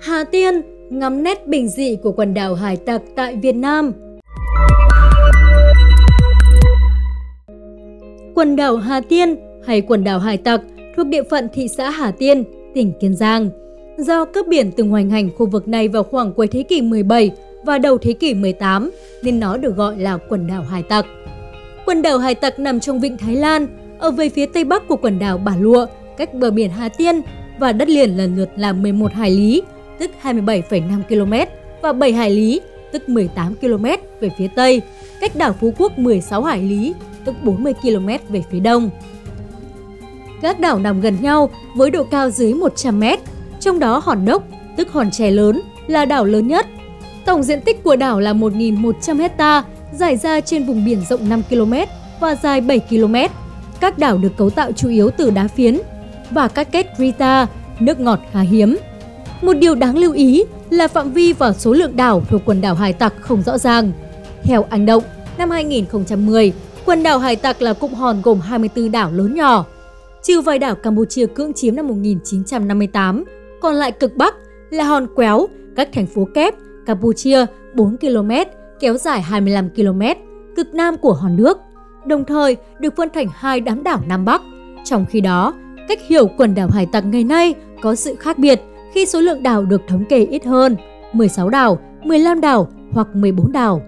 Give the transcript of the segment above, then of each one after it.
Hà Tiên ngắm nét bình dị của quần đảo hải tặc tại Việt Nam. Quần đảo Hà Tiên hay quần đảo Hải Tặc thuộc địa phận thị xã Hà Tiên, tỉnh Kiên Giang. Do cướp biển từng hoành hành khu vực này vào khoảng cuối thế kỷ 17 và đầu thế kỷ 18 nên nó được gọi là quần đảo Hải Tặc. Quần đảo Hải Tặc nằm trong vịnh Thái Lan, ở về phía tây bắc của quần đảo Bà Lụa, cách bờ biển Hà Tiên và đất liền lần lượt là 11 hải lý, tức 27,5 km và 7 hải lý, tức 18 km về phía tây, cách đảo Phú Quốc 16 hải lý, tức 40 km về phía đông. Các đảo nằm gần nhau với độ cao dưới 100 m, trong đó Hòn Đốc, tức Hòn Chè lớn, là đảo lớn nhất. Tổng diện tích của đảo là 1.100 hecta, dài ra trên vùng biển rộng 5 km và dài 7 km. Các đảo được cấu tạo chủ yếu từ đá phiến và các kết Rita, nước ngọt khá hiếm. Một điều đáng lưu ý là phạm vi và số lượng đảo thuộc quần đảo hải tặc không rõ ràng. Theo Anh Động, năm 2010, quần đảo hải tặc là cụm hòn gồm 24 đảo lớn nhỏ. Trừ vài đảo Campuchia cưỡng chiếm năm 1958, còn lại cực Bắc là hòn quéo, cách thành phố kép, Campuchia 4 km, kéo dài 25 km, cực nam của hòn nước. Đồng thời được phân thành hai đám đảo Nam Bắc. Trong khi đó, cách hiểu quần đảo hải tặc ngày nay có sự khác biệt khi số lượng đảo được thống kê ít hơn, 16 đảo, 15 đảo hoặc 14 đảo.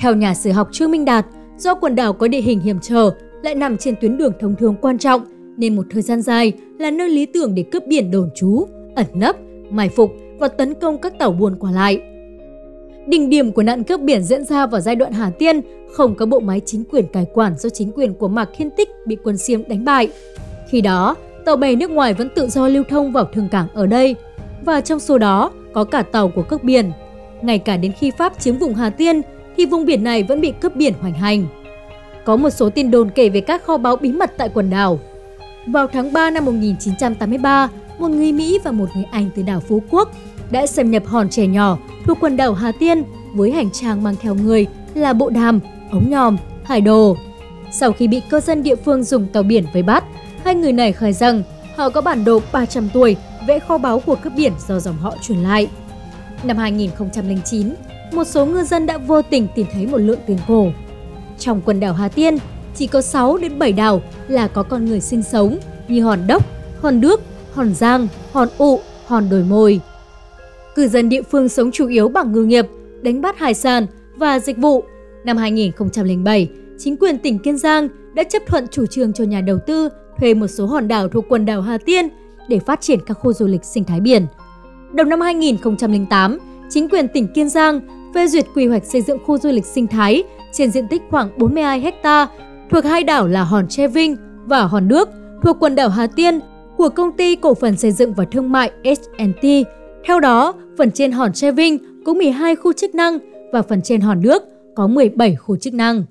Theo nhà sử học Trương Minh Đạt, do quần đảo có địa hình hiểm trở, lại nằm trên tuyến đường thông thường quan trọng, nên một thời gian dài là nơi lý tưởng để cướp biển đồn trú, ẩn nấp, mai phục và tấn công các tàu buôn qua lại. Đỉnh điểm của nạn cướp biển diễn ra vào giai đoạn Hà Tiên, không có bộ máy chính quyền cai quản do chính quyền của Mạc Khiên Tích bị quân Xiêm đánh bại. Khi đó, tàu bè nước ngoài vẫn tự do lưu thông vào thương cảng ở đây, và trong số đó có cả tàu của cướp biển. Ngay cả đến khi Pháp chiếm vùng Hà Tiên thì vùng biển này vẫn bị cướp biển hoành hành. Có một số tin đồn kể về các kho báu bí mật tại quần đảo. Vào tháng 3 năm 1983, một người Mỹ và một người Anh từ đảo Phú Quốc đã xâm nhập hòn trẻ nhỏ thuộc quần đảo Hà Tiên với hành trang mang theo người là bộ đàm, ống nhòm, hải đồ. Sau khi bị cơ dân địa phương dùng tàu biển vây bắt, hai người này khai rằng họ có bản đồ 300 tuổi vẽ kho báu của cướp biển do dòng họ truyền lại. Năm 2009, một số ngư dân đã vô tình tìm thấy một lượng tiền cổ. Trong quần đảo Hà Tiên, chỉ có 6 đến 7 đảo là có con người sinh sống như Hòn Đốc, Hòn Đước, Hòn Giang, Hòn Ụ, Hòn Đồi Mồi. Cư dân địa phương sống chủ yếu bằng ngư nghiệp, đánh bắt hải sản và dịch vụ. Năm 2007, chính quyền tỉnh Kiên Giang đã chấp thuận chủ trương cho nhà đầu tư thuê một số hòn đảo thuộc quần đảo Hà Tiên để phát triển các khu du lịch sinh thái biển. Đầu năm 2008, chính quyền tỉnh Kiên Giang phê duyệt quy hoạch xây dựng khu du lịch sinh thái trên diện tích khoảng 42 ha thuộc hai đảo là Hòn Tre Vinh và Hòn Nước thuộc quần đảo Hà Tiên của công ty cổ phần xây dựng và thương mại S&T. Theo đó, phần trên Hòn Tre Vinh có 12 khu chức năng và phần trên Hòn Nước có 17 khu chức năng.